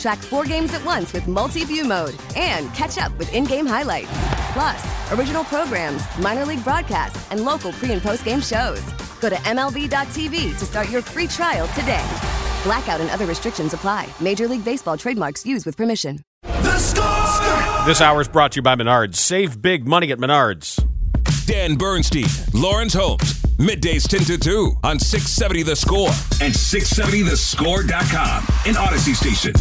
Track four games at once with multi view mode and catch up with in game highlights. Plus, original programs, minor league broadcasts, and local pre and post game shows. Go to MLB.tv to start your free trial today. Blackout and other restrictions apply. Major League Baseball trademarks used with permission. The score! This hour is brought to you by Menards. Save big money at Menards. Dan Bernstein, Lawrence Holmes, middays 10 to 2 on 670 The Score and 670thescore.com in Audacy Station.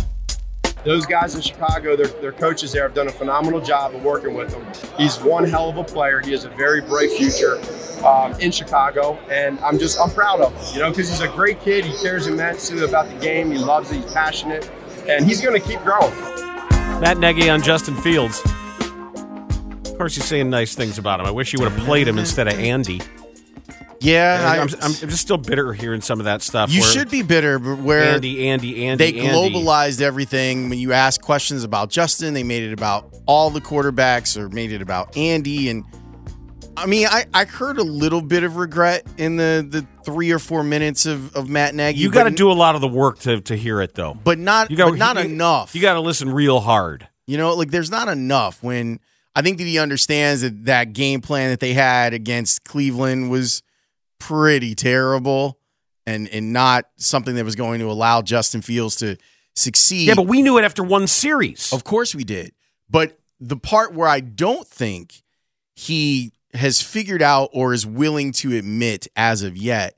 Those guys in Chicago, their, their coaches there have done a phenomenal job of working with him. He's one hell of a player. He has a very bright future um, in Chicago, and I'm just I'm proud of him. You know, because he's a great kid. He cares immensely about the game. He loves it. He's passionate, and he's going to keep growing. Matt Nagy on Justin Fields. Of course, he's saying nice things about him. I wish he would have played him instead of Andy. Yeah, I, am I'm just still bitter hearing some of that stuff. you should be bitter, but where Andy, Andy, Andy. they Andy. globalized everything. When you ask questions about Justin, they made it about all the quarterbacks or made it about Andy. And I mean, I, I heard a little bit of regret in the, the three or four minutes of, of Matt Nagy. You got to do a lot of the work to, to hear it, though. but not You got but not you- enough. You got to listen real hard. You know, like there's not enough when I think that he understands that that game plan that they had against Cleveland was pretty terrible and and not something that was going to allow Justin Fields to succeed. Yeah, but we knew it after one series. Of course we did. But the part where I don't think he has figured out or is willing to admit as of yet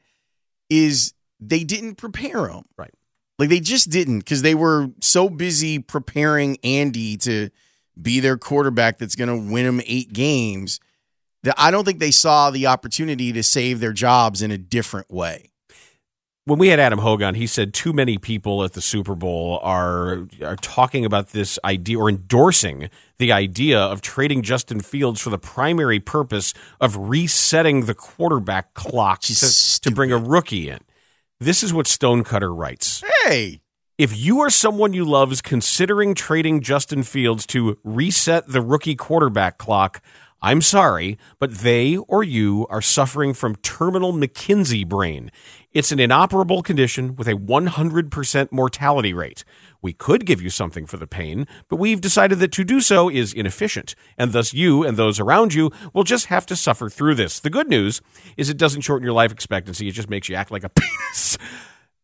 is they didn't prepare him. Right. Like they just didn't because they were so busy preparing Andy to be their quarterback that's going to win them eight games that I don't think they saw the opportunity to save their jobs in a different way. when we had Adam Hogan, he said too many people at the Super Bowl are are talking about this idea or endorsing the idea of trading Justin Fields for the primary purpose of resetting the quarterback clock to, to bring a rookie in. This is what Stonecutter writes. Hey, If you are someone you love is considering trading Justin Fields to reset the rookie quarterback clock, I'm sorry, but they or you are suffering from terminal McKinsey brain. It's an inoperable condition with a 100% mortality rate. We could give you something for the pain, but we've decided that to do so is inefficient, and thus you and those around you will just have to suffer through this. The good news is it doesn't shorten your life expectancy, it just makes you act like a penis.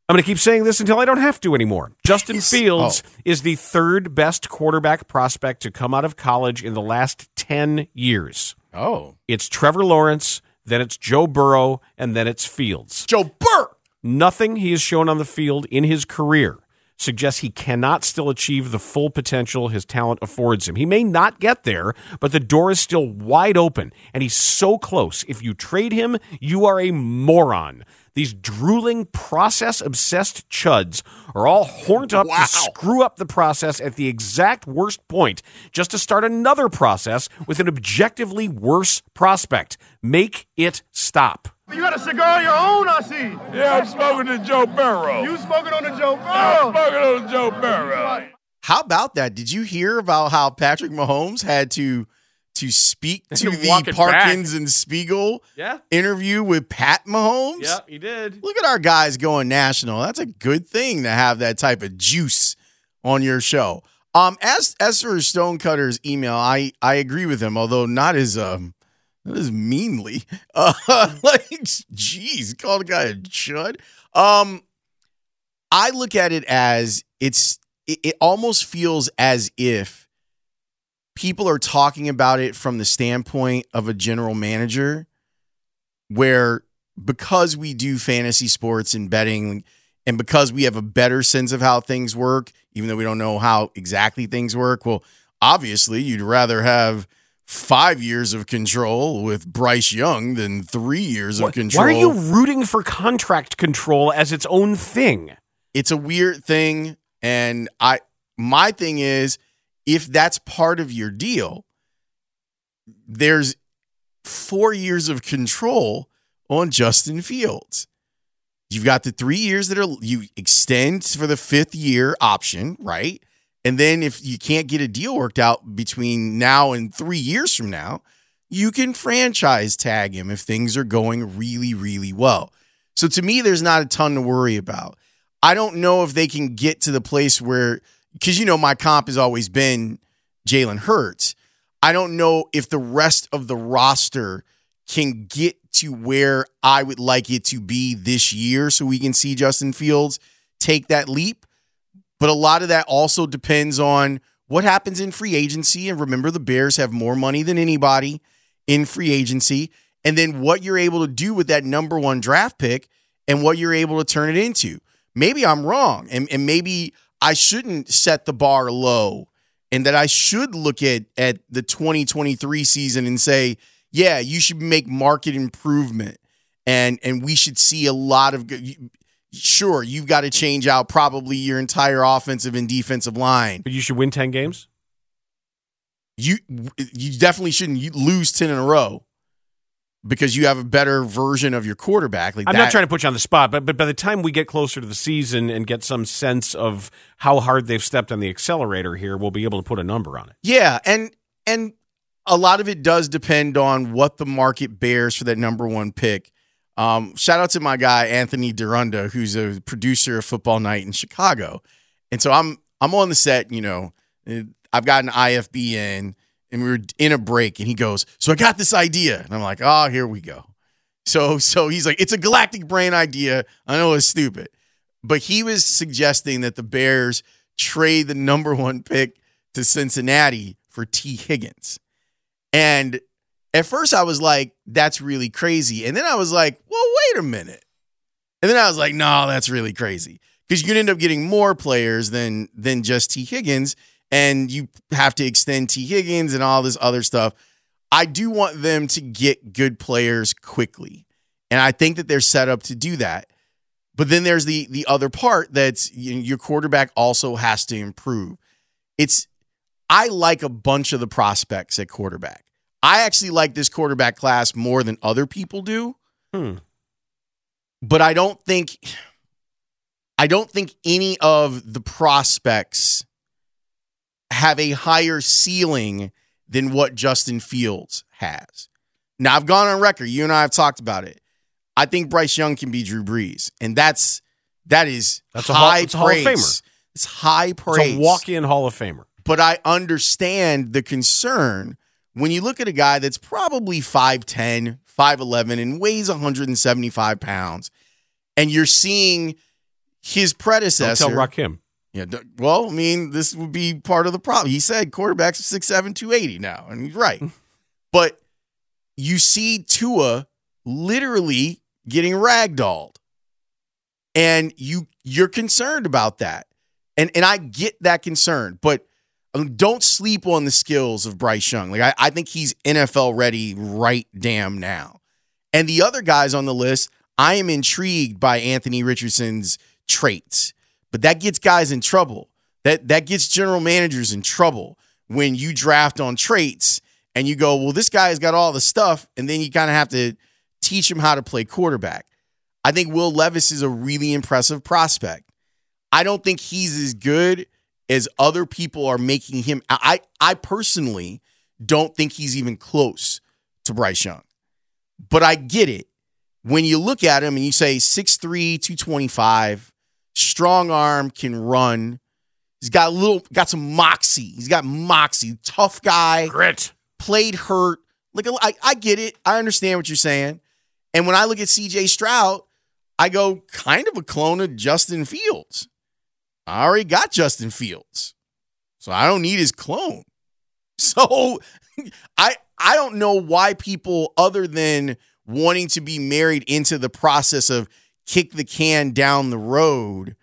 I'm going to keep saying this until I don't have to anymore. Justin Fields oh. is the third best quarterback prospect to come out of college in the last 10 years. oh, It's Trevor Lawrence, then it's Joe Burrow, and then it's Fields. Joe Burr. Nothing he has shown on the field in his career suggests he cannot still achieve the full potential his talent affords him. He may not get there, but the door is still wide open, and he's so close. If you trade him, you are a moron. These drooling, process obsessed chuds are all horned up to screw up the process at the exact worst point, just to start another process with an objectively worse prospect. Make it stop. You got a cigar of your own, I see. Yeah, I'm smoking the Joe Burrow. You smoking on the Joe I'm smoking on the Joe Burrow. How about that? Did you hear about how Patrick Mahomes had to to speak to the Walk it Parkins and Spiegel Yeah. interview with Pat Mahomes? Yeah, he did. Look at our guys going national. That's a good thing to have that type of juice on your show. Um, as as for Stonecutter's email, I I agree with him, although not as um not as meanly. Uh, like, geez, called a guy a chud. Um, I look at it as it's it, it almost feels as if people are talking about it from the standpoint of a general manager where because we do fantasy sports and betting and because we have a better sense of how things work, even though we don't know how exactly things work, well, obviously you'd rather have five years of control with Bryce Young than three years of control. Why are you rooting for contract control as its own thing? It's a weird thing. And I my thing is if that's part of your deal, there's four years of control on Justin Fields. You've got the three years that are you extend for the fifth year option, right? And then if you can't get a deal worked out between now and three years from now, you can franchise tag him if things are going really, really well. So to me, there's not a ton to worry about. I don't know if they can get to the place where, because you know, my comp has always been Jalen Hurts. I don't know if the rest of the roster can get to where I would like it to be this year so we can see Justin Fields take that leap. But a lot of that also depends on what happens in free agency. And remember, the Bears have more money than anybody in free agency. And then what you're able to do with that number one draft pick and what you're able to turn it into. Maybe I'm wrong. And, and maybe I shouldn't set the bar low and that I should look at at the 2023 season and say, yeah, you should make market improvement, and and we should see a lot of good. Sure, you've got to mm-hmm. change out probably your entire offensive and defensive line, but you should win ten games. You you definitely shouldn't lose ten in a row because you have a better version of your quarterback. Like I'm that. not trying to put you on the spot, but but by the time we get closer to the season and get some sense of how hard they've stepped on the accelerator here, we'll be able to put a number on it. Yeah, and and a lot of it does depend on what the market bears for that number one pick. Um, shout out to my guy Anthony Durunda, who's a producer of Football Night in Chicago, and so I'm I'm on the set. You know, I've got an IFB in and we were in a break and he goes, "So I got this idea." And I'm like, "Oh, here we go." So so he's like, "It's a galactic brain idea. I know it's stupid." But he was suggesting that the Bears trade the number 1 pick to Cincinnati for Tee Higgins. And at first I was like, "That's really crazy." And then I was like, "Well, wait a minute." And then I was like, "No, that's really crazy." Because you can end up getting more players than than just Tee Higgins and you have to extend Tee Higgins and all this other stuff. I do want them to get good players quickly. And I think that they're set up to do that. But then there's the the other part that's you know, your quarterback also has to improve. It's I like a bunch of the prospects at quarterback. I actually like this quarterback class more than other people do. Hmm. But I don't think I don't think any of the prospects have a higher ceiling than what Justin Fields has. Now, I've gone on record. You and I have talked about it. I think Bryce Young can be Drew Brees, and that's that is that's high a, it's praise. Hall of Famer. It's high praise. It's a walk-in Hall of Famer. But I understand the concern when you look at a guy that's probably 5'10, 5'11, and weighs 175 pounds, and you're seeing his predecessor. Don't tell Rakim. Yeah, well, I mean, this would be part of the problem. He said quarterbacks are 6'7, 280 now, and he's right. Hmm. but you see Tua literally getting ragdolled. And you you're concerned about that. And and I get that concern, but don't sleep on the skills of Bryce Young. Like I, I think he's NFL ready right damn now. And the other guys on the list, I am intrigued by Anthony Richardson's traits. But that gets guys in trouble. That that gets general managers in trouble when you draft on traits and you go, well, this guy's got all the stuff, and then you kind of have to teach him how to play quarterback. I think Will Levis is a really impressive prospect. I don't think he's as good as other people are making him. I I personally don't think he's even close to Bryce Young. But I get it. When you look at him and you say 6'3, 225, strong arm, can run. He's got a little, got some moxie. He's got moxie, tough guy. Grit. Played hurt. Like I, I get it. I understand what you're saying. And when I look at CJ Stroud, I go kind of a clone of Justin Fields. I already got Justin Fields. So I don't need his clone. So I I don't know why people other than wanting to be married into the process of kick the can down the road.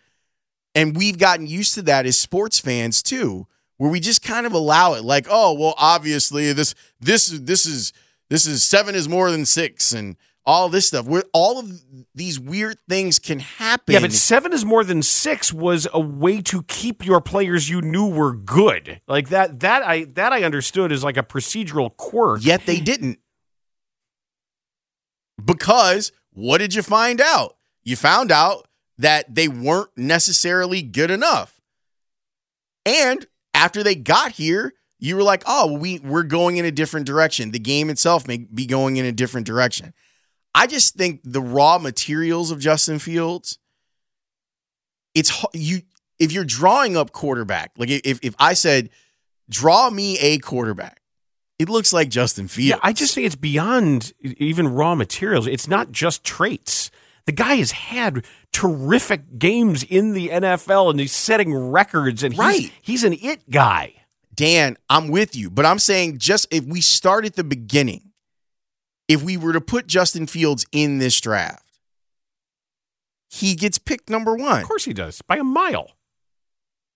And we've gotten used to that as sports fans too, where we just kind of allow it like, oh, well, obviously this this this is this is seven is more than six and all this stuff. Where all of these weird things can happen. Yeah, but seven is more than six was a way to keep your players you knew were good. Like that that I that I understood as like a procedural quirk. Yet they didn't. Because what did you find out? You found out that they weren't necessarily good enough. And after they got here, you were like, oh, we, we're going in a different direction. The game itself may be going in a different direction. I just think the raw materials of Justin Fields, it's you if you're drawing up quarterback, like if if I said, draw me a quarterback, it looks like Justin Fields. Yeah, I just think it's beyond even raw materials. It's not just traits. The guy has had terrific games in the NFL and he's setting records and right. he's, he's an it guy. Dan, I'm with you, but I'm saying just if we start at the beginning, if we were to put Justin Fields in this draft, he gets picked number one. Of course he does, by a mile.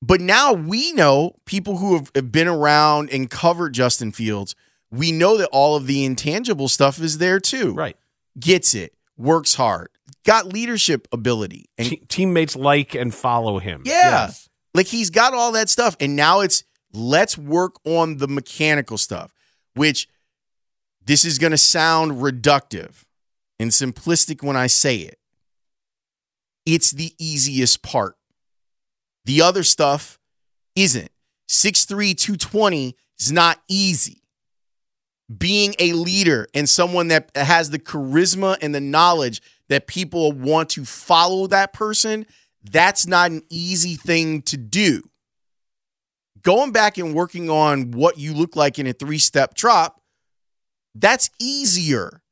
But now we know people who have been around and covered Justin Fields, we know that all of the intangible stuff is there too. Right. Gets it, works hard, got leadership ability. And Te- teammates like and follow him. Yeah. Yes. Like he's got all that stuff. And now it's let's work on the mechanical stuff, which this is going to sound reductive and simplistic when I say it. It's the easiest part. The other stuff isn't. 6'3, 220 is not easy. Being a leader and someone that has the charisma and the knowledge that people want to follow that person, that's not an easy thing to do. Going back and working on what you look like in a three step drop, that's easier.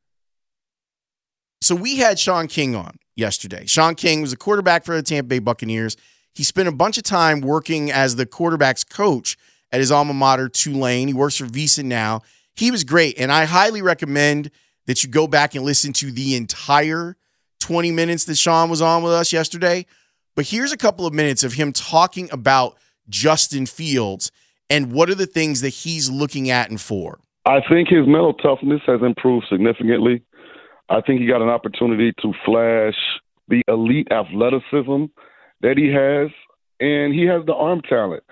So we had Shaun King on yesterday. Shaun King was a quarterback for the Tampa Bay Buccaneers. He spent a bunch of time working as the quarterback's coach at his alma mater, Tulane. He works for Visa now. He was great, and I highly recommend that you go back and listen to the entire 20 minutes that Shaun was on with us yesterday. But here's a couple of minutes of him talking about Justin Fields and what are the things that he's looking at and for. I think his mental toughness has improved significantly. I think he got an opportunity to flash the elite athleticism that he has, and he has the arm talent.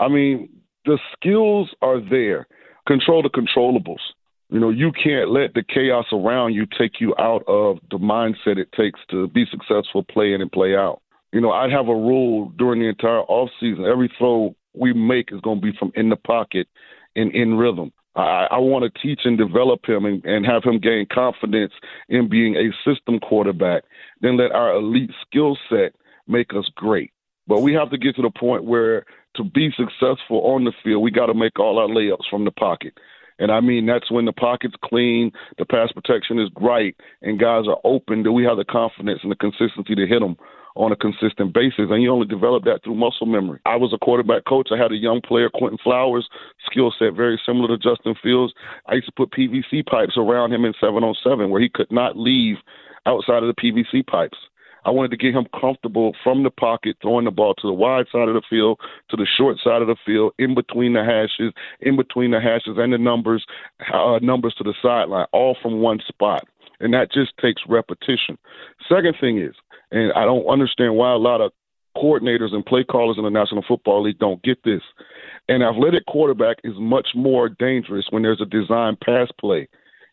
I mean, the skills are there. Control the controllables. You know, you can't let the chaos around you take you out of the mindset it takes to be successful play in and play out. You know, I have a rule during the entire off season. Every throw we make is going to be from in the pocket and in rhythm. I, I want to teach and develop him and, and have him gain confidence in being a system quarterback. Then let our elite skill set make us great. But we have to get to the point where to be successful on the field, we got to make all our layups from the pocket. And I mean, that's when the pocket's clean, the pass protection is right, and guys are open. Do we have the confidence and the consistency to hit them on a consistent basis? And you only develop that through muscle memory. I was a quarterback coach. I had a young player, Quinton Flowers, skill set very similar to Justin Fields. I used to put PVC pipes around him in seven on seven, where he could not leave outside of the PVC pipes. I wanted to get him comfortable from the pocket, throwing the ball to the wide side of the field, to the short side of the field, in between the hashes, in between the hashes and the numbers, uh, numbers to the sideline, all from one spot. And that just takes repetition. Second thing is, and I don't understand why a lot of coordinators and play callers in the National Football League don't get this. An athletic quarterback is much more dangerous when there's a design pass play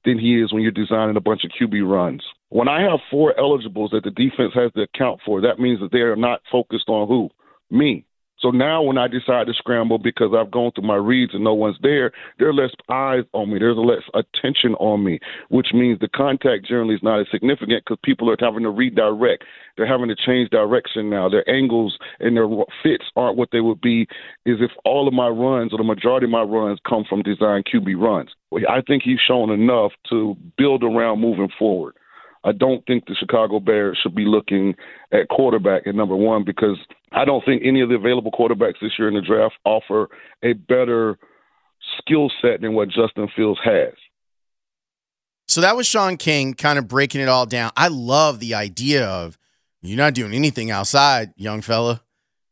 than he is when you're designing a bunch of QB runs. When I have four eligibles that the defense has to account for, that means that they are not focused on who? Me. So now when I decide to scramble because I've gone through my reads and no one's there, there are less eyes on me. There's less attention on me, which means the contact generally is not as significant because people are having to redirect. They're having to change direction now. Their angles and their fits aren't what they would be is if all of my runs or the majority of my runs come from design QB runs. I think he's shown enough to build around moving forward. I don't think the Chicago Bears should be looking at quarterback at number one because I don't think any of the available quarterbacks this year in the draft offer a better skill set than what Justin Fields has. So that was Shaun King kind of breaking it all down. I love the idea of you're not doing anything outside, young fella.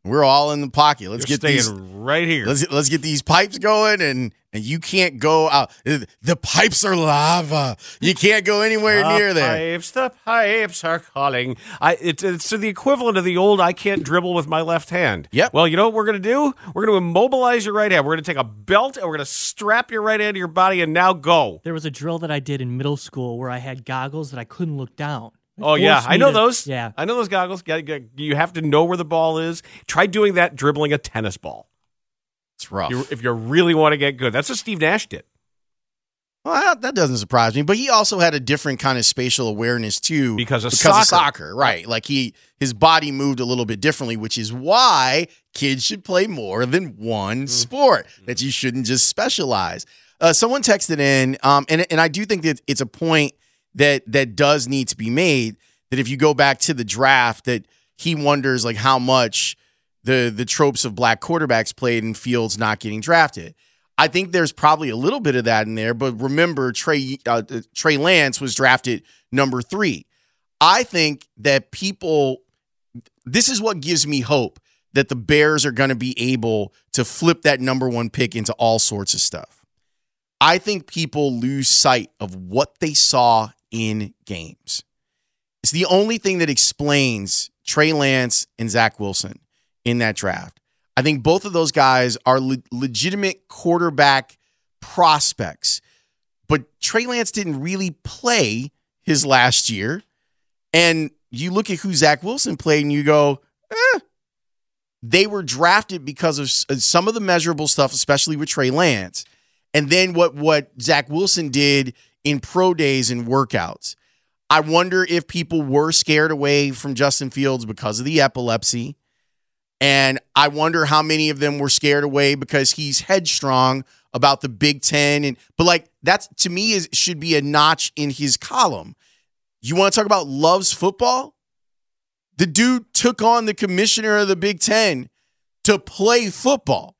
We're all in the pocket. Let's You're get these staying right here. let's let's get these pipes going and and you can't go out. The pipes are lava. You can't go anywhere the near there. Pipes, the pipes are calling. I it's it's the equivalent of the old I can't dribble with my left hand. Yep. Well, you know what we're gonna do? We're gonna immobilize your right hand. We're gonna take a belt and we're gonna strap your right hand to your body and now go. There was a drill that I did in middle school where I had goggles that I couldn't look down. It Oh yeah, I know to- those. Yeah. I know those goggles. Got- got- You have to know where the ball is. Try doing that dribbling a tennis ball. It's rough. You- if you really want to get good, that's what Steve Nash did. Well, that, that doesn't surprise me. But he also had a different kind of spatial awareness too, Because of because soccer. of soccer, right? Like he his body moved a little bit differently, which is why kids should play more than one sport. That you shouldn't just specialize. Uh, someone texted in, um, and and I do think that it's a point that that does need to be made. That if you go back to the draft, that he wonders like how much the the tropes of black quarterbacks played in fields not getting drafted. I think there's probably a little bit of that in there, but remember Trey uh, Trey Lance was drafted number three. I think that people, this is what gives me hope that the Bears are going to be able to flip that number one pick into all sorts of stuff. I think people lose sight of what they saw in games. It's the only thing that explains Trey Lance and Zach Wilson in that draft. I think both of those guys are le- legitimate quarterback prospects, but Trey Lance didn't really play his last year. And you look at who Zach Wilson played and you go, eh. They were drafted because of uh, some of the measurable stuff, especially with Trey Lance. And then what, what Zach Wilson did in pro days and workouts. I wonder if people were scared away from Justin Fields because of the epilepsy. And I wonder how many of them were scared away because he's headstrong about the Big Ten. And but like that's to me is should be a notch in his column. You want to talk about loves football? The dude took on the commissioner of the Big Ten to play football.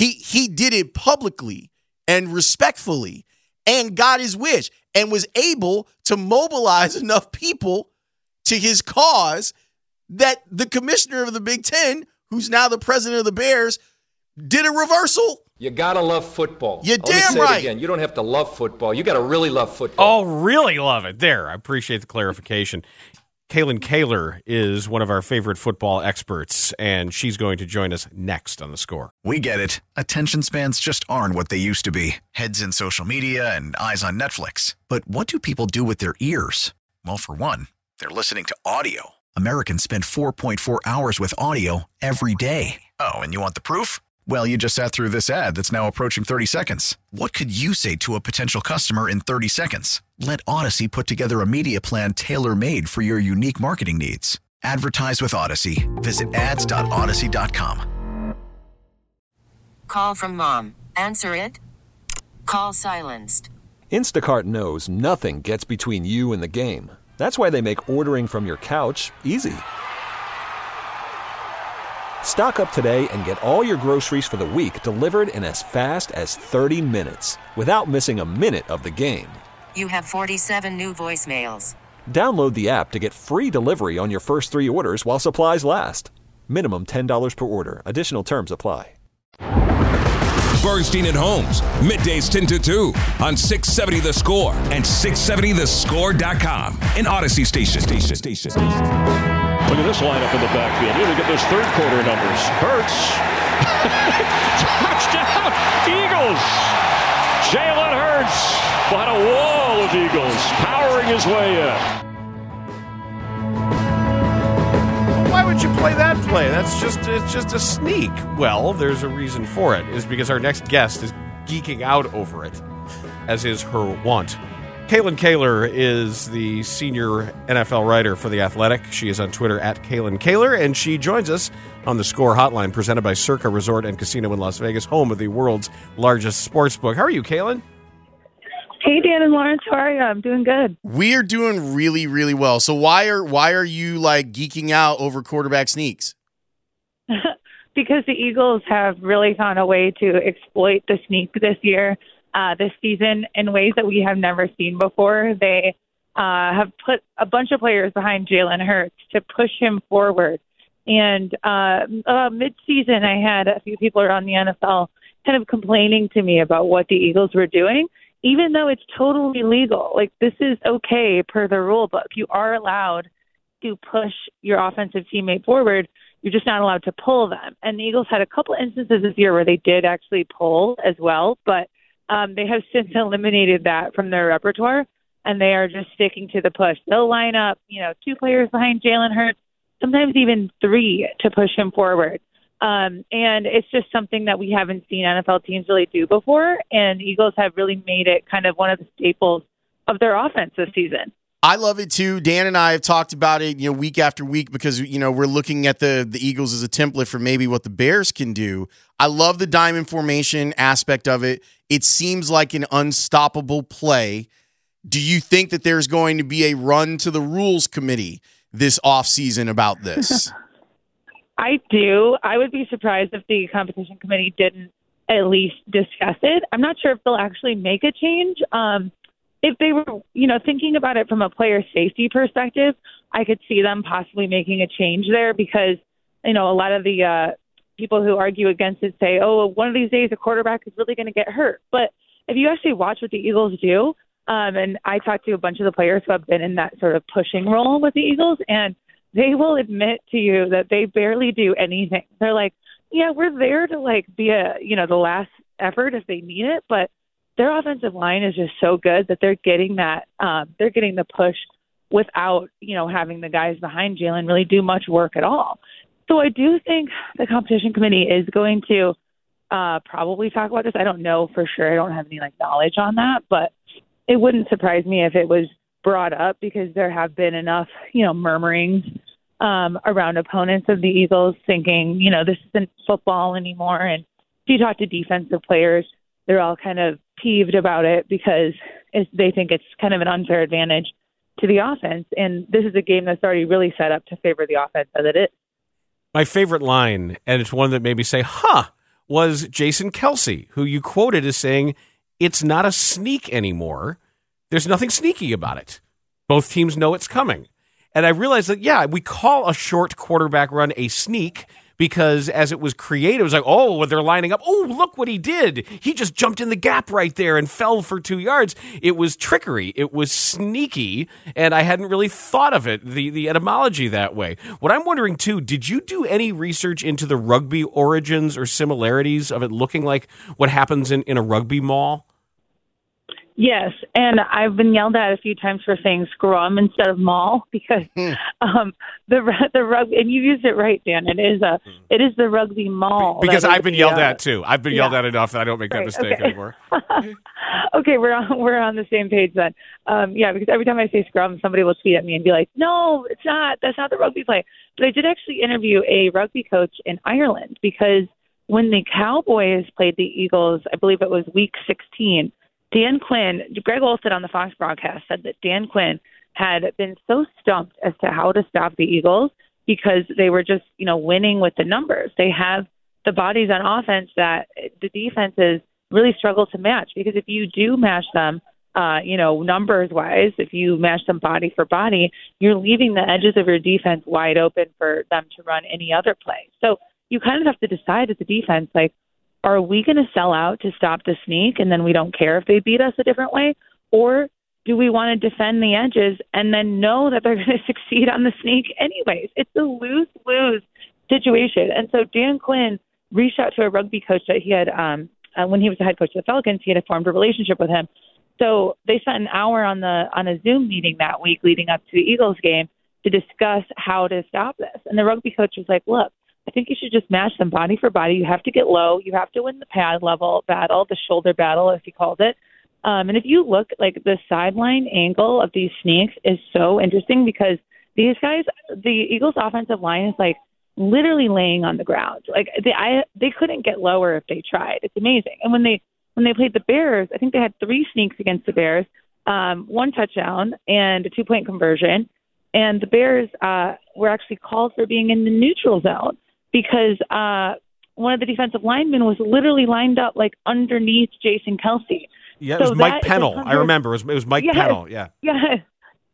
He he did it publicly and respectfully and got his wish and was able to mobilize enough people to his cause that the commissioner of the Big Ten, who's now the president of the Bears, did a reversal. You gotta love football. You're Let me damn say it right. again. You don't have to love football. You gotta really love football. Oh, really love it. There, I appreciate the clarification. Kalyn Kahler is one of our favorite football experts, and she's going to join us next on the score. We get it. Attention spans just aren't what they used to be heads in social media and eyes on Netflix. But what do people do with their ears? Well, for one, they're listening to audio. Americans spend 4.4 hours with audio every day. Oh, and you want the proof? Well, you just sat through this ad that's now approaching 30 seconds. What could you say to a potential customer in 30 seconds? Let Audacy put together a media plan tailor made for your unique marketing needs. Advertise with Audacy. Visit ads.audacy.com. Call from mom. Answer it. Call silenced. Instacart knows nothing gets between you and the game. That's why they make ordering from your couch easy. Stock up today and get all your groceries for the week delivered in as fast as 30 minutes without missing a minute of the game. You have 47 new voicemails. Download the app to get free delivery on your first three orders while supplies last. Minimum $10 per order. Additional terms apply. Bernstein and Holmes, middays 10 to 2 on 670 The Score and 670thescore.com. An Audacy station. Station. Station. Look at this lineup in the backfield. Here, look at those third quarter numbers. Hurts. Touchdown, Eagles. Jalen Hurts behind a wall of Eagles, powering his way in. Why would you play that play? That's just it's just a sneak. Well, there's a reason for it. Is because our next guest is geeking out over it, as is her wont. Kalyn Kahler is the senior NFL writer for The Athletic. She is on Twitter at Kalyn Kahler, and she joins us on the Score Hotline presented by Circa Resort and Casino in Las Vegas, home of the world's largest sports book. How are you, Kalyn? Hey Dan and Lawrence, how are you? I'm doing good. We are doing really, really well. So why are why are you like geeking out over quarterback sneaks? because the Eagles have really found a way to exploit the sneak this year. Uh, this season in ways that we have never seen before. They uh, have put a bunch of players behind Jalen Hurts to push him forward. And uh, uh, mid-season, I had a few people around the NFL kind of complaining to me about what the Eagles were doing, even though it's totally legal. Like this is okay per the rule book. You are allowed to push your offensive teammate forward. You're just not allowed to pull them. And the Eagles had a couple instances this year where they did actually pull as well, but um, they have since eliminated that from their repertoire, and they are just sticking to the push. They'll line up, you know, two players behind Jalen Hurts, sometimes even three to push him forward. Um, and it's just something that we haven't seen NFL teams really do before. And Eagles have really made it kind of one of the staples of their offense this season. I love it too. Dan and I have talked about it, you know, week after week because you know we're looking at the the Eagles as a template for maybe what the Bears can do. I love the diamond formation aspect of it. It seems like an unstoppable play. Do you think that there's going to be a run to the rules committee this offseason about this? I do. I would be surprised if the competition committee didn't at least discuss it. I'm not sure if they'll actually make a change. Um, if they were, you know, thinking about it from a player safety perspective, I could see them possibly making a change there because, you know, a lot of the uh, people who argue against it say, oh, one of these days a quarterback is really going to get hurt. But if you actually watch what the Eagles do, um, and I talked to a bunch of the players who have been in that sort of pushing role with the Eagles, and they will admit to you that they barely do anything. They're like, yeah, we're there to like be a, you know, the last effort if they need it, but their offensive line is just so good that they're getting that, um, they're getting the push without, you know, having the guys behind Jalen really do much work at all. So I do think the competition committee is going to uh, probably talk about this. I don't know for sure. I don't have any like knowledge on that, but it wouldn't surprise me if it was brought up because there have been enough, you know, murmurings um, around opponents of the Eagles thinking, you know, this isn't football anymore. And if you talk to defensive players, they're all kind of peeved about it because they think it's kind of an unfair advantage to the offense. And this is a game that's already really set up to favor the offense as it is. My favorite line, and it's one that made me say, huh, was Jason Kelce, who you quoted as saying, it's not a sneak anymore. There's nothing sneaky about it. Both teams know it's coming. And I realized that, yeah, we call a short quarterback run a sneak because as it was created, it was like, oh, they're lining up. Oh, look what he did. He just jumped in the gap right there and fell for two yards. It was trickery. It was sneaky. And I hadn't really thought of it, the, the etymology that way. What I'm wondering too, did you do any research into the rugby origins or similarities of it looking like what happens in, in a rugby maul? Yes, and I've been yelled at a few times for saying scrum instead of maul because Hmm. um, the the rugby and you used it right, Dan. It is a it is the rugby maul Because I've been yelled at too. I've been yelled yeah. at enough that I don't make that mistake okay. anymore. okay, we're on we're on the same page then. Um, yeah, because every time I say scrum, somebody will tweet at me and be like, "No, it's not. That's not the rugby play." But I did actually interview a rugby coach in Ireland because when the Cowboys played the Eagles, I believe it was Week 16. Dan Quinn, Greg Olsen on the Fox broadcast said that Dan Quinn had been so stumped as to how to stop the Eagles because they were just, you know, winning with the numbers. They have the bodies on offense that the defenses really struggle to match because if you do match them, uh, you know, numbers wise, if you match them body for body, you're leaving the edges of your defense wide open for them to run any other play. So you kind of have to decide as a defense, like, are we going to sell out to stop the sneak and then we don't care if they beat us a different way? Or do we want to defend the edges and then know that they're going to succeed on the sneak anyways? It's a lose lose situation. And so Dan Quinn reached out to a rugby coach that he had, um, uh, when he was the head coach of the Falcons, he had formed a relationship with him. So they spent an hour on the on a Zoom meeting that week leading up to the Eagles game to discuss how to stop this. And the rugby coach was like, "Look, I think you should just match them body for body. You have to get low. You have to win the pad level battle, the shoulder battle, if he called it. Um, and if you look, like the sideline angle of these sneaks is so interesting because these guys, the Eagles' offensive line is like literally laying on the ground. Like they, I, they couldn't get lower if they tried. It's amazing. And when they when they played the Bears, I think they had three sneaks against the Bears, um, one touchdown and a two point conversion. And the Bears uh, were actually called for being in the neutral zone because uh, one of the defensive linemen was literally lined up like underneath Jason Kelce. Yeah, it was Mike Pennel. I remember. It was, it was Mike Yes. Pennel. Yeah. Yeah.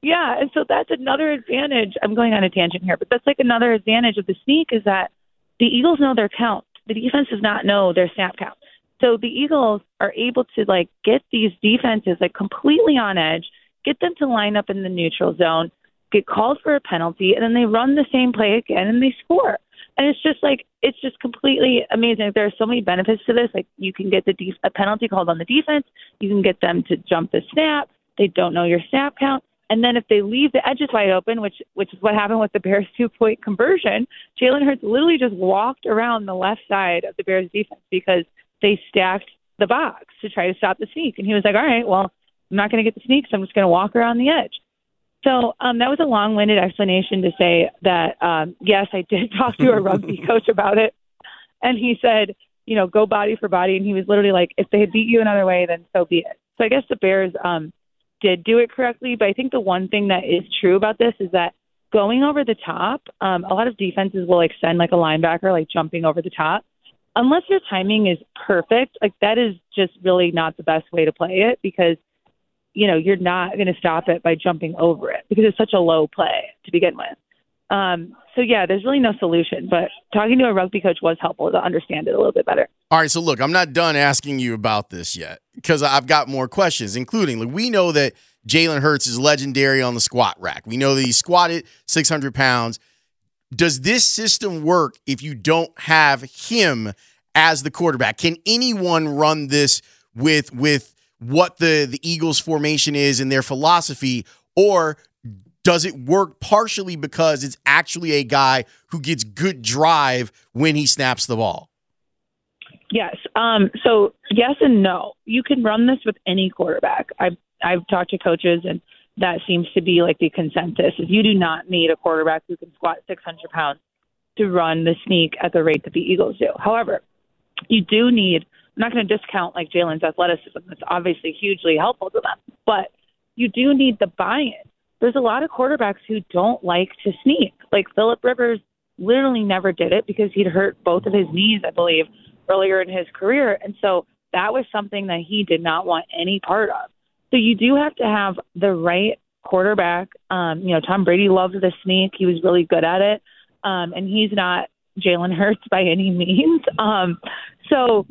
Yeah. And so that's another advantage. I'm going on a tangent here, but that's like another advantage of the sneak is that the Eagles know their count. The defense does not know their snap count. So the Eagles are able to like get these defenses like completely on edge, get them to line up in the neutral zone, get called for a penalty, and then they run the same play again and they score. And it's just like it's just completely amazing. There are so many benefits to this. Like you can get the def- a penalty called on the defense, you can get them to jump the snap. They don't know your snap count. And then if they leave the edges wide open, which which is what happened with the Bears two point conversion, Jalen Hurts literally just walked around the left side of the Bears defense because they stacked the box to try to stop the sneak. And he was like, All right, well, I'm not gonna get the sneak, so I'm just gonna walk around the edge. So um, that was a long-winded explanation to say that um, yes, I did talk to a rugby coach about it, and he said, you know, go body for body, and he was literally like, if they had beat you another way, then so be it. So I guess the Bears um, did do it correctly, but I think the one thing that is true about this is that going over the top, um, a lot of defenses will extend like a linebacker, like jumping over the top. Unless your timing is perfect, like that is just really not the best way to play it because you know, you're not going to stop it by jumping over it because it's such a low play to begin with. Um, so yeah, there's really no solution, but talking to a rugby coach was helpful to understand it a little bit better. All right, so look, I'm not done asking you about this yet because I've got more questions, including like, we know that Jalen Hurts is legendary on the squat rack. We know that he squatted 600 pounds. Does this system work if you don't have him as the quarterback? Can anyone run this with with what the the Eagles formation is and their philosophy, or does it work partially because it's actually a guy who gets good drive when he snaps the ball? Yes. Um, so yes and no. You can run this with any quarterback. I've I've talked to coaches and that seems to be like the consensus is you do not need a quarterback who can squat 600 pounds to run the sneak at the rate that the Eagles do. However, you do need. I'm not going to discount like Jalen's athleticism. That's obviously hugely helpful to them, but you do need the buy-in. There's a lot of quarterbacks who don't like to sneak. Like Philip Rivers literally never did it because he'd hurt both of his knees, I believe, earlier in his career, and so that was something that he did not want any part of. So you do have to have the right quarterback. Um, you know, Tom Brady loved the sneak. He was really good at it. Um, and he's not Jalen Hurts by any means. Um, so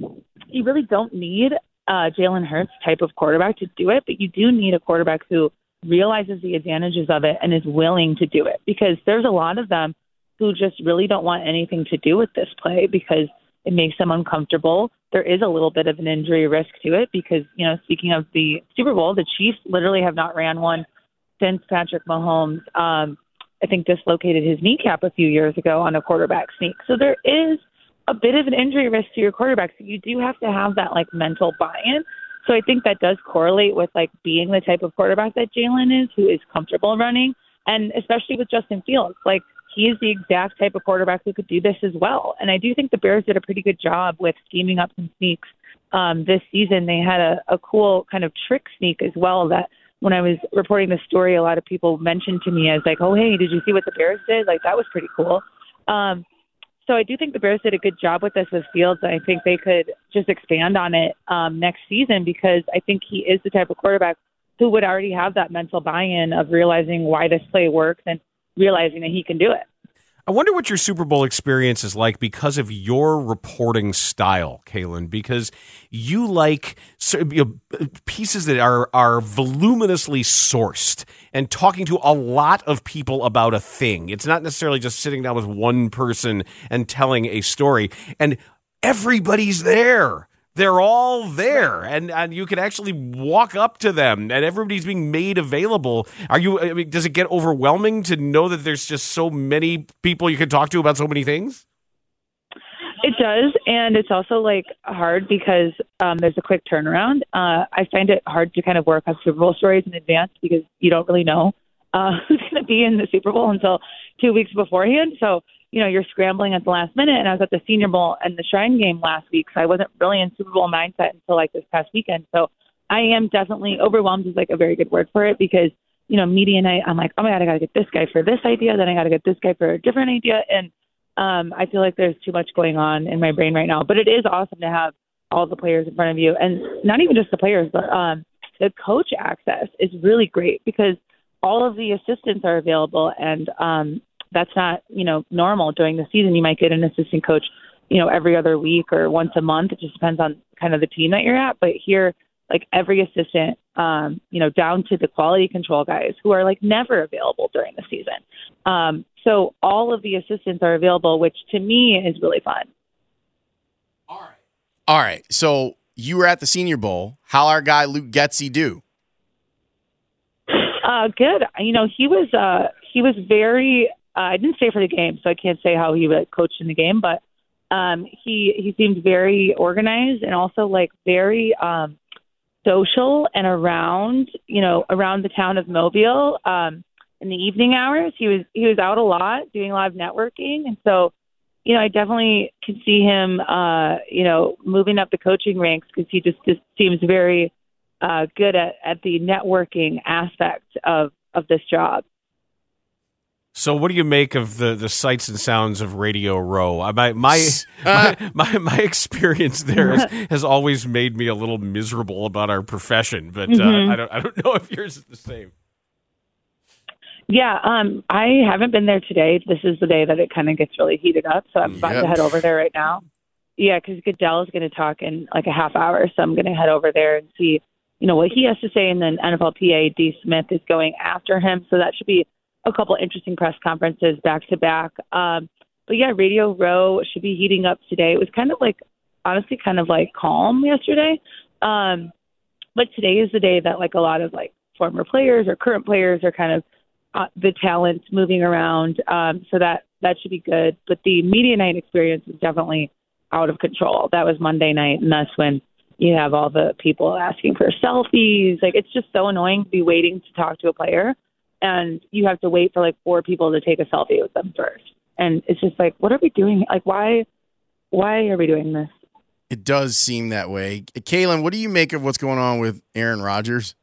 you really don't need uh, Jalen Hurts type of quarterback to do it, but you do need a quarterback who realizes the advantages of it and is willing to do it because there's a lot of them who just really don't want anything to do with this play because it makes them uncomfortable. There is a little bit of an injury risk to it because, you know, speaking of the Super Bowl, the Chiefs literally have not ran one since Patrick Mahomes, um, I think, dislocated his kneecap a few years ago on a quarterback sneak. So there is a bit of an injury risk to your quarterback. So you do have to have that like mental buy-in. So I think that does correlate with like being the type of quarterback that Jalen is, who is comfortable running, and especially with Justin Fields, like he is the exact type of quarterback who could do this as well. And I do think the Bears did a pretty good job with scheming up some sneaks um, this season. They had a, a cool kind of trick sneak as well that when I was reporting the story, a lot of people mentioned to me as like, "Oh, hey, did you see what the Bears did? Like that was pretty cool." Um, so I do think the Bears did a good job with this with Fields. I think they could just expand on it um, next season because I think he is the type of quarterback who would already have that mental buy-in of realizing why this play works and realizing that he can do it. I wonder what your Super Bowl experience is like because of your reporting style, Kalyn. Because you like pieces that are are voluminously sourced and talking to a lot of people about a thing. It's not necessarily just sitting down with one person and telling a story. And everybody's there. They're all there, and, and you can actually walk up to them, and everybody's being made available. Are you? I mean, does it get overwhelming to know that there's just so many people you can talk to about so many things? It does, and it's also like hard because um, there's a quick turnaround. Uh, I find it hard to kind of work on Super Bowl stories in advance because you don't really know uh, who's going to be in the Super Bowl until two weeks beforehand. So you know you're scrambling at the last minute. And I was at the Senior Bowl and the Shrine Game last week, so I wasn't really in Super Bowl mindset until like this past weekend. So I am definitely overwhelmed is like a very good word for it because you know media night. I'm like, oh my god, I got to get this guy for this idea, then I got to get this guy for a different idea, and um, I feel like there's too much going on in my brain right now. But it is awesome to have all the players in front of you, and not even just the players, but um, the coach access is really great because all of the assistants are available, and um, that's not you know normal during the season. You might get an assistant coach, you know, every other week or once a month. It just depends on kind of the team that you're at. But here, like every assistant, um, you know, down to the quality control guys who are like never available during the season. Um, so all of the assistants are available, which to me is really fun. All right. All right. So you were at the Senior Bowl. How our guy Luke Getsy do? Uh, good. You know, he was uh, he was very. Uh, I didn't stay for the game, so I can't say how he like, coached in the game, but um, he he seemed very organized and also like very um, social and around you know around the town of Mobile. Um, in the evening hours, he was he was out a lot doing a lot of networking, and so you know, I definitely can see him, uh, you know, moving up the coaching ranks because he just, just seems very uh, good at, at the networking aspect of, of this job. So, what do you make of the, the sights and sounds of Radio Row? Uh, My my my, my, my experience there has, has always made me a little miserable about our profession, but Mhm. uh, I don't I don't know if yours is the same. Yeah, um, I haven't been there today. This is the day that it kind of gets really heated up, so I'm about Yep. to head over there right now. Yeah, because Goodell is going to talk in like a half hour, so I'm going to head over there and see, you know, what he has to say. And then NFLPA D Smith is going after him, so that should be a couple interesting press conferences back to back. Um, but yeah, Radio Row should be heating up today. It was kind of like, honestly, kind of like calm yesterday. Um, but today is the day that like a lot of like former players or current players are kind of uh, the talent moving around. Um, so that that should be good. But the media night experience is definitely out of control. That was Monday night, and that's when you have all the people asking for selfies. Like it's just so annoying to be waiting to talk to a player, and you have to wait for like four people to take a selfie with them first. And it's just like, what are we doing? Like, why, why are we doing this? It does seem that way. Kalyn, what do you make of what's going on with Aaron Rodgers?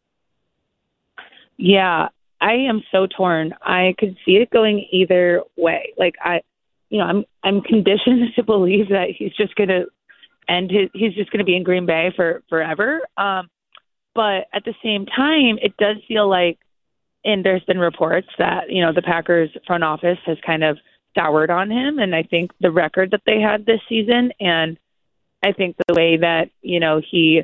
Yeah, I am so torn. I could see it going either way. Like I, you know, I'm I'm conditioned to believe that he's just gonna end his he's just gonna be in Green Bay for forever. Um, but at the same time, it does feel like, and there's been reports that you know the Packers front office has kind of soured on him, and I think the record that they had this season, and I think the way that you know he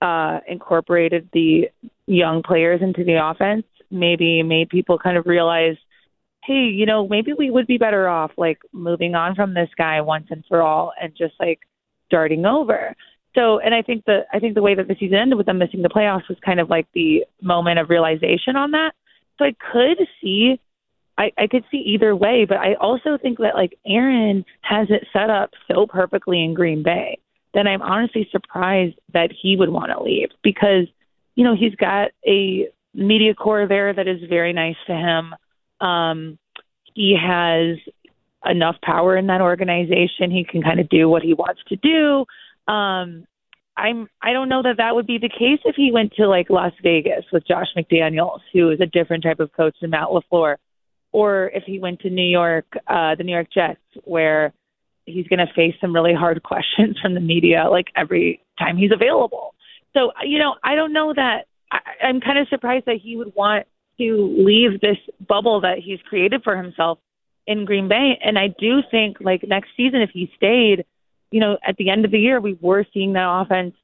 uh, incorporated the young players into the offense maybe made people kind of realize, hey, you know, maybe we would be better off like moving on from this guy once and for all and just like starting over. So, and I think the I think the way that the season ended with them missing the playoffs was kind of like the moment of realization on that. So I could see I, I could see either way, but I also think that like Aaron has it set up so perfectly in Green Bay that I'm honestly surprised that he would want to leave because, you know, he's got a media corps there that is very nice to him. Um, he has enough power in that organization. He can kind of do what he wants to do. Um, I'm I don't know that that would be the case if he went to like Las Vegas with Josh McDaniels, who is a different type of coach than Matt LaFleur, or if he went to New York, uh, the New York Jets, where he's going to face some really hard questions from the media like every time he's available. So you know, I don't know that I, I'm kind of surprised that he would want to leave this bubble that he's created for himself in Green Bay. And I do think like next season, if he stayed, you know, at the end of the year, we were seeing that offense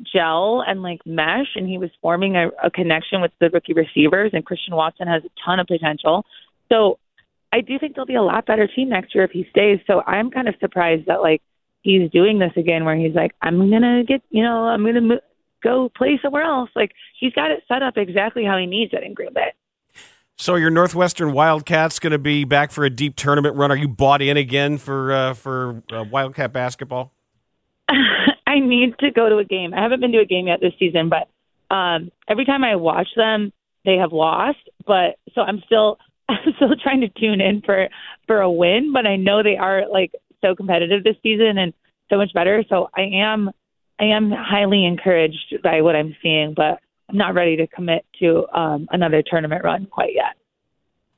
gel and like mesh, and he was forming a, a connection with the rookie receivers. And Christian Watson has a ton of potential. So I do think they'll be a lot better team next year if he stays. So I'm kind of surprised that like he's doing this again, where he's like, I'm gonna get, you know, I'm gonna mo- go play somewhere else. Like he's got it set up exactly how he needs it in Green Bay. So your Northwestern Wildcats going to be back for a deep tournament run. Are you bought in again for uh, for uh, Wildcat basketball? I need to go to a game. I haven't been to a game yet this season, but um, every time I watch them, they have lost. But so I'm still I'm still trying to tune in for for a win. But I know they are like so competitive this season and so much better. So I am I am highly encouraged by what I'm seeing, but I'm not ready to commit to um, another tournament run quite yet.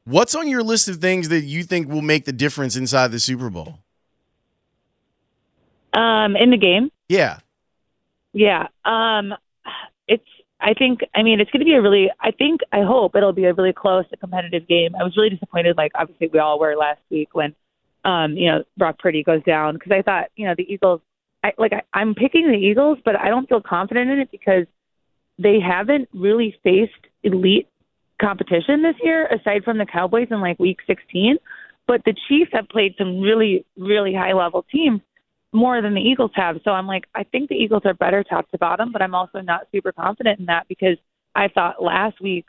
What's on your list of things that you think will make the difference inside the Super Bowl? Um, in the game, Yeah. Yeah. Um, it's. I think. I mean, it's going to be a really. I think. I hope it'll be a really close, and competitive game. I was really disappointed. Like obviously we all were last week when, um, you know, Brock Purdy goes down because I thought you know the Eagles. I like. I, I'm picking the Eagles, but I don't feel confident in it because they haven't really faced elite competition this year, aside from the Cowboys in like Week 16. But the Chiefs have played some really, really high level teams more than the Eagles have. So I'm like, I think the Eagles are better top to bottom, but I'm also not super confident in that because I thought last week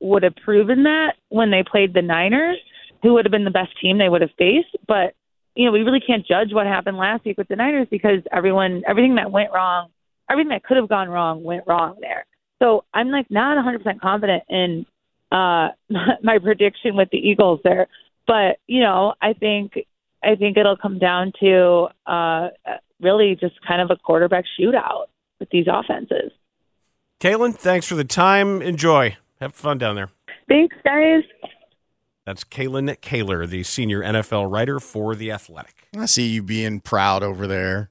would have proven that when they played the Niners, who would have been the best team they would have faced. But you know, we really can't judge what happened last week with the Niners because everyone, everything that went wrong, everything that could have gone wrong went wrong there. So I'm like not 100% confident in uh my prediction with the Eagles there. But you know, I think I think it'll come down to uh really just kind of a quarterback shootout with these offenses. Kalyn, thanks for the time. Enjoy. Have fun down there. Thanks, guys. That's Kalyn Kahler, the senior NFL writer for The Athletic. I see you being proud over there.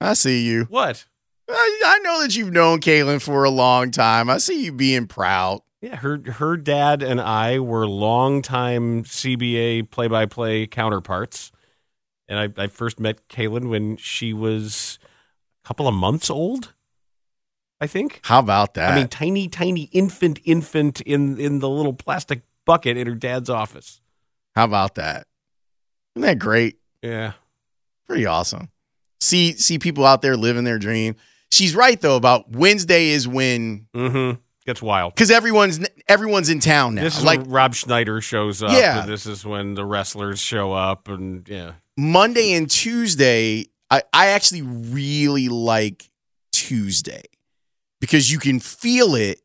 I see you. What? I, I know that you've known Kalyn for a long time. I see you being proud. Yeah, her her dad and I were longtime CBA play by play counterparts. And I, I first met Kalyn when she was a couple of months old, I think. How about that? I mean, tiny, tiny infant, infant in in the little plastic bucket in her dad's office. How about that? Isn't that great? Yeah. Pretty awesome. See see people out there living their dream. She's right though about Wednesday is when mm-hmm. gets wild because everyone's everyone's in town now. This is like when Rob Schneider shows up. Yeah. and this is when the wrestlers show up, and yeah, Monday and Tuesday, I, I actually really like Tuesday because you can feel it,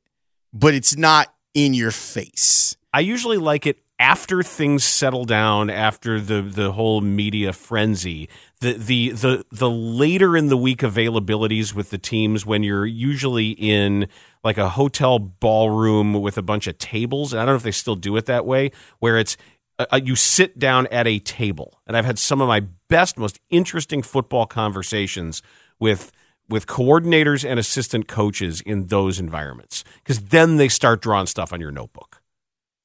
but it's not in your face. I usually like it after things settle down after the the whole media frenzy. The the the the later in the week availabilities with the teams when you're usually in like a hotel ballroom with a bunch of tables, and I don't know if they still do it that way, where it's uh, you sit down at a table. And I've had some of my best, most interesting football conversations with with coordinators and assistant coaches in those environments because then they start drawing stuff on your notebook.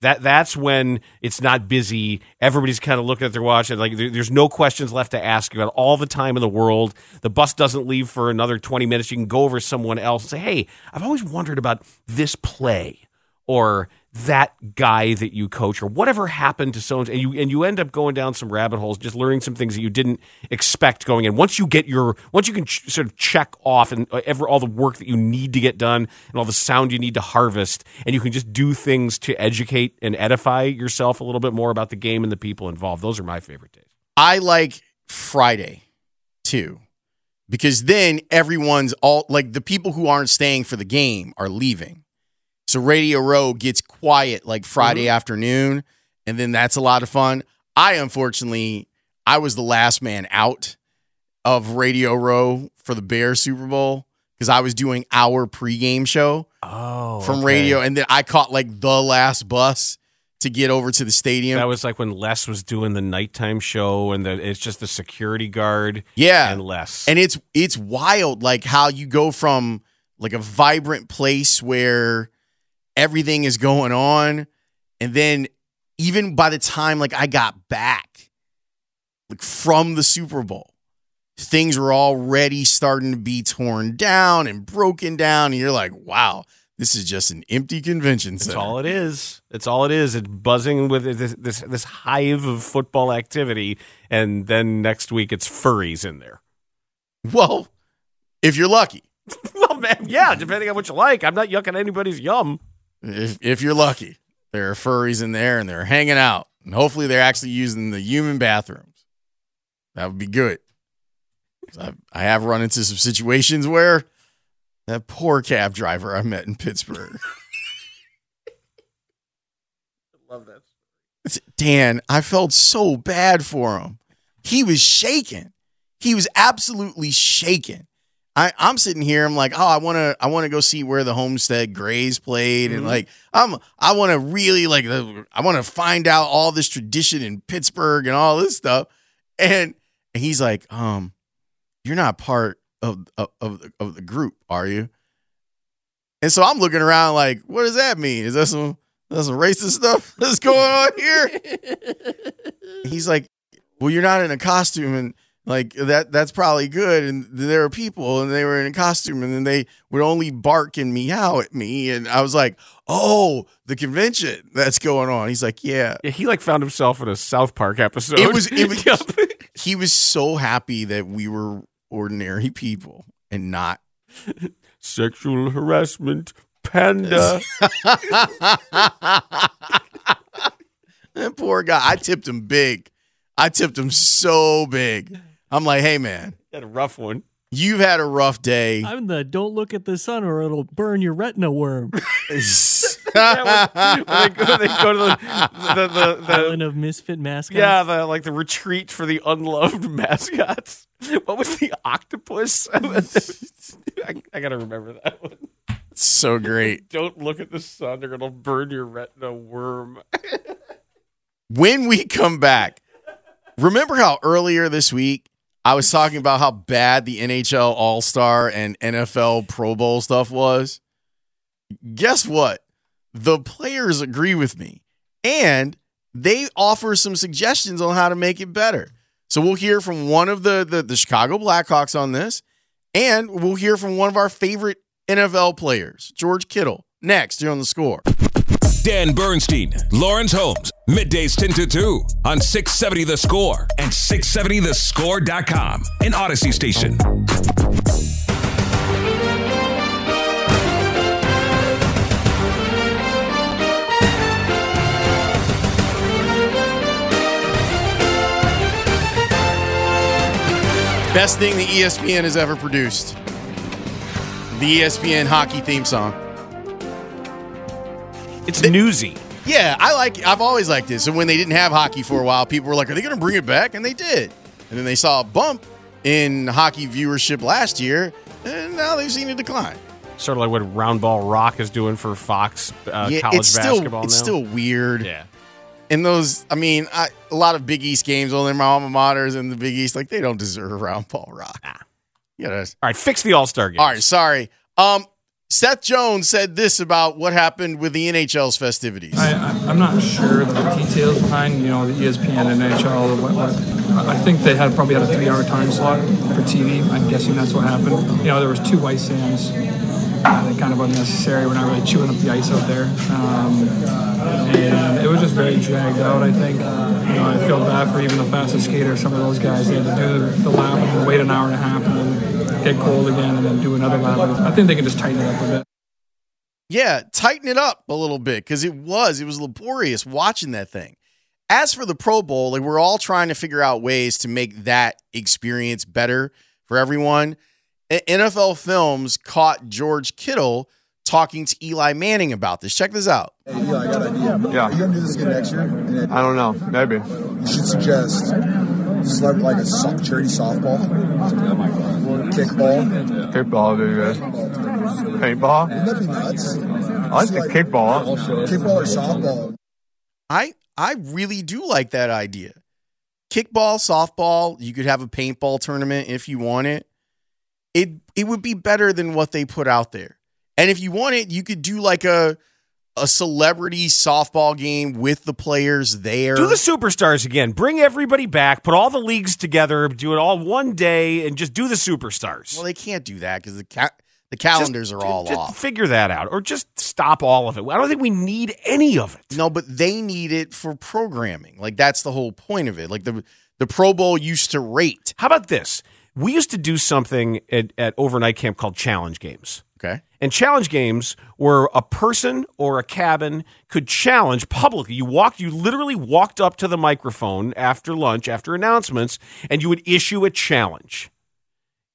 That that's when it's not busy. Everybody's kind of looking at their watch and like there, there's no questions left to ask. You got all the time in the world. The bus doesn't leave for another 20 minutes. You can go over someone else and say, "Hey, I've always wondered about this play or that guy that you coach or whatever happened to so and you and you end up going down some rabbit holes just learning some things that you didn't expect going in. Once you get your once you can ch- sort of check off and uh, ever all the work that you need to get done and all the sound you need to harvest and you can just do things to educate and edify yourself a little bit more about the game and the people involved. Those are my favorite days. I like Friday too because then everyone's all like the people who aren't staying for the game are leaving. So Radio Row gets quiet like Friday Mm-hmm. afternoon, and then that's a lot of fun. I unfortunately, I was the last man out of Radio Row for the Bear Super Bowl because I was doing our pregame show oh from radio, and then I caught like the last bus to get over to the stadium. that was like when Les was doing the nighttime show and the, it's just the security guard Yeah. and Les And it's it's wild like how you go from like a vibrant place where everything is going on and then even by the time like I got back like from the Super Bowl things were already starting to be torn down and broken down and you're like wow this is just an empty convention center. That's all it is. It's all it is. It's buzzing with this, this this hive of football activity, and then next week it's furries in there. Well, if you're lucky. well, man, yeah, depending on what you like. I'm not yucking anybody's yum. If, if you're lucky, there are furries in there and they're hanging out. And hopefully they're actually using the human bathrooms. That would be good. I, I have run into some situations where that poor cab driver I met in Pittsburgh. I love that. Dan, I felt so bad for him. He was shaking. He was absolutely shaking. I, I'm sitting here. I'm like, oh, I want to, I want to go see where the Homestead Grays played, and Mhm. like, I'm, I want to really like, I want to find out all this tradition in Pittsburgh and all this stuff. And, and he's like, um, you're not part of of of the, of the group, are you?" And so I'm looking around like, "What does that mean? Is that some that's some racist stuff that's going on here?" He's like, "Well, you're not in a costume and." Like that that's probably good. And there are people and they were in a costume and then they would only bark and meow at me. And I was like, Oh, the convention that's going on. He's like, Yeah. Yeah, he like found himself in a South Park episode. It was it was Yep. he was so happy that we were ordinary people and not sexual harassment panda. that poor guy. I tipped him big. I tipped him so big. I'm like, hey man, Had a rough one. you've had a rough day. I'm the don't look at the sun or it'll burn your retina worm. Yeah, when, when they go, they go to the the, the, the Island of misfit mascots. yeah, the like the retreat for the unloved mascots. What was the octopus? I, I gotta remember that one. so great. Don't look at the sun; or it'll burn your retina worm. when we come back, remember how earlier this week I was talking about how bad the NHL All Star and NFL Pro Bowl stuff was? Guess what? The players agree with me and they offer some suggestions on how to make it better. So we'll hear from one of the, the, the Chicago Blackhawks on this, and we'll hear from one of our favorite NFL players, George Kittle, next here on the score. Dan Bernstein, Lawrence Holmes, middays 10 to 2 on 670 The Score and 670thescore.com, an Audacy station. Best thing the ESPN has ever produced. The ESPN hockey theme song. It's newsy. Yeah, I like I've always liked it. So when they didn't have hockey for a while, people were like, "Are they going to bring it back?" And they did. And then they saw a bump in hockey viewership last year, and now they've seen a decline. Sort of like what Round Ball Rock is doing for Fox uh, yeah, college it's still basketball it's now. still weird. yeah. And those, I mean, I, a lot of Big East games on their alma maters in the Big East, like they don't deserve a round ball rock. Yeah. All right, fix the All Star game. All right, sorry. Um, Seth Jones said this about what happened with the NHL's festivities. I, I'm not sure the details behind you know the ESPN and NHL. What, what, I think they had probably had a three-hour time slot for TV. I'm guessing that's what happened. You know, there was two ice sands. Uh, kind of unnecessary. We're not really chewing up the ice out there, um, and it was just very dragged out. I think. You know, I feel bad for even the fastest skater. Some of those guys they had to do the lap and wait an hour and a half and then get cold again and then do another lap. I think they can just tighten it up a bit. Yeah, tighten it up a little bit because it was it was laborious watching that thing. As for the Pro Bowl, like we're all trying to figure out ways to make that experience better for everyone. A- NFL Films caught George Kittle talking to Eli Manning about this. Check this out. Hey, Eli, I got an idea. Yeah. Are you gonna do this again next year? I don't know. Maybe. You should suggest select like a charity softball, kickball. Kickball would be good. Paintball? Wouldn't that be nuts? I like the kickball. Kickball or softball. I I really do like that idea. Kickball, softball, you could have a paintball tournament if you want it. It it would be better than what they put out there. And if you want it, you could do like a a celebrity softball game with the players there. Do the superstars again. Bring everybody back. Put all the leagues together. Do it all one day, and just do the superstars. well, they can't do that because the ca- the calendars are all just off. Figure that out, or just stop all of it. I don't think we need any of it. No, but they need it for programming. Like that's the whole point of it. Like the the Pro Bowl used to rate. How about this? We used to do something at, at overnight camp called challenge games. Okay. And challenge games were a person or a cabin could challenge publicly. You walked, you literally walked up to the microphone after lunch, after announcements, and you would issue a challenge.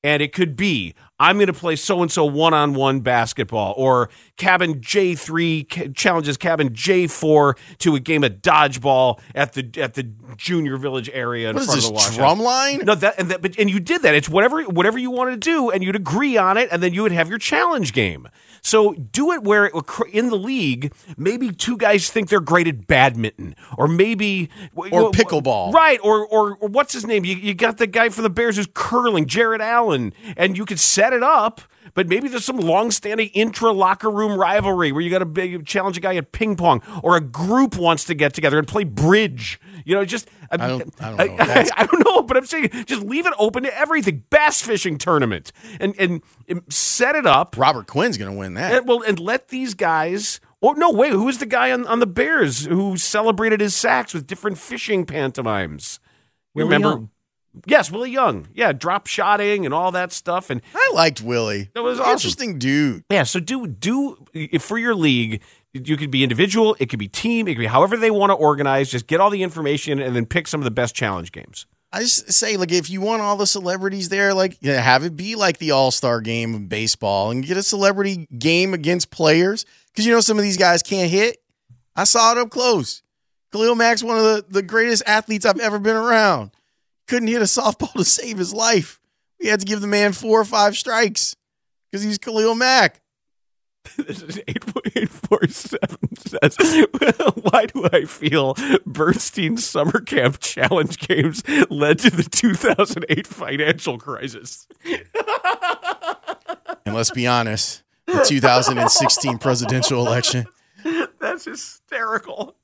And it could be I'm going to play so and so one on one basketball, or cabin J3 challenges cabin J4 to a game of dodgeball at the at the junior village area in What is front this, of the wash drum line? No, that and that, but and you did that. It's whatever whatever you wanted to do, and you'd agree on it, and then you would have your challenge game. So do it where uh, it, in the league, maybe two guys think they're great at badminton, or maybe Or pickleball. right? Or or, or what's his name? You, you got the guy from the Bears who's curling, Jared Allen, and you could set it up. But maybe there's some long-standing intra locker room rivalry where you got to big challenge a guy at ping pong, or a group wants to get together and play bridge. You know, just I don't, I don't know. That's- I don't know, but I'm saying just leave it open to everything. Bass fishing tournament and and, and set it up. Robert Quinn's going to win that. And, well, and let these guys. Oh no! Wait, who's the guy on, on the Bears who celebrated his sacks with different fishing pantomimes? You Willie remember? Young. Yes, Willie Young. Yeah, drop shotting and all that stuff. And I liked Willie. That was awesome. Interesting dude. yeah, so do do if for your league. You could be individual, it could be team, it could be however they want to organize. Just get all the information and then pick some of the best challenge games. I just say, like, if you want all the celebrities there, like, yeah, have it be like the All Star game of baseball and get a celebrity game against players. Because, you know, some of these guys can't hit. I saw it up close. Khalil Mack's one of the, the greatest athletes I've ever been around. Couldn't hit a softball to save his life. We had to give the man four or five strikes because he's Khalil Mack. This is 8847 says, Why do I feel Bernstein's summer camp challenge games led to the 2008 financial crisis? And let's be honest, the 2016 presidential election. That's hysterical.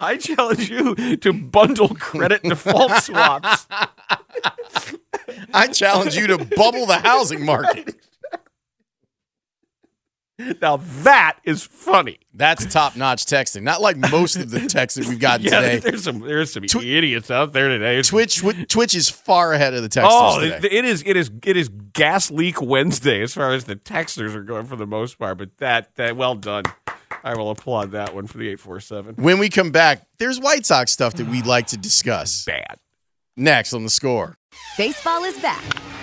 I challenge you to bundle credit default swaps. I challenge you to bubble the housing market. Now that is funny. That's top notch texting. Not like most of the texts that we've gotten Yeah, today. there's some there's some idiots out there today. Twitch Twitch is far ahead of the texters Oh, today. it- it is it is it is gas leak Wednesday as far as the texters are going for the most part. But that that well done. I will applaud that one for the eight four seven. when we come back, there's White Sox stuff that we'd like to discuss. Bad. Next on the score. Baseball is back,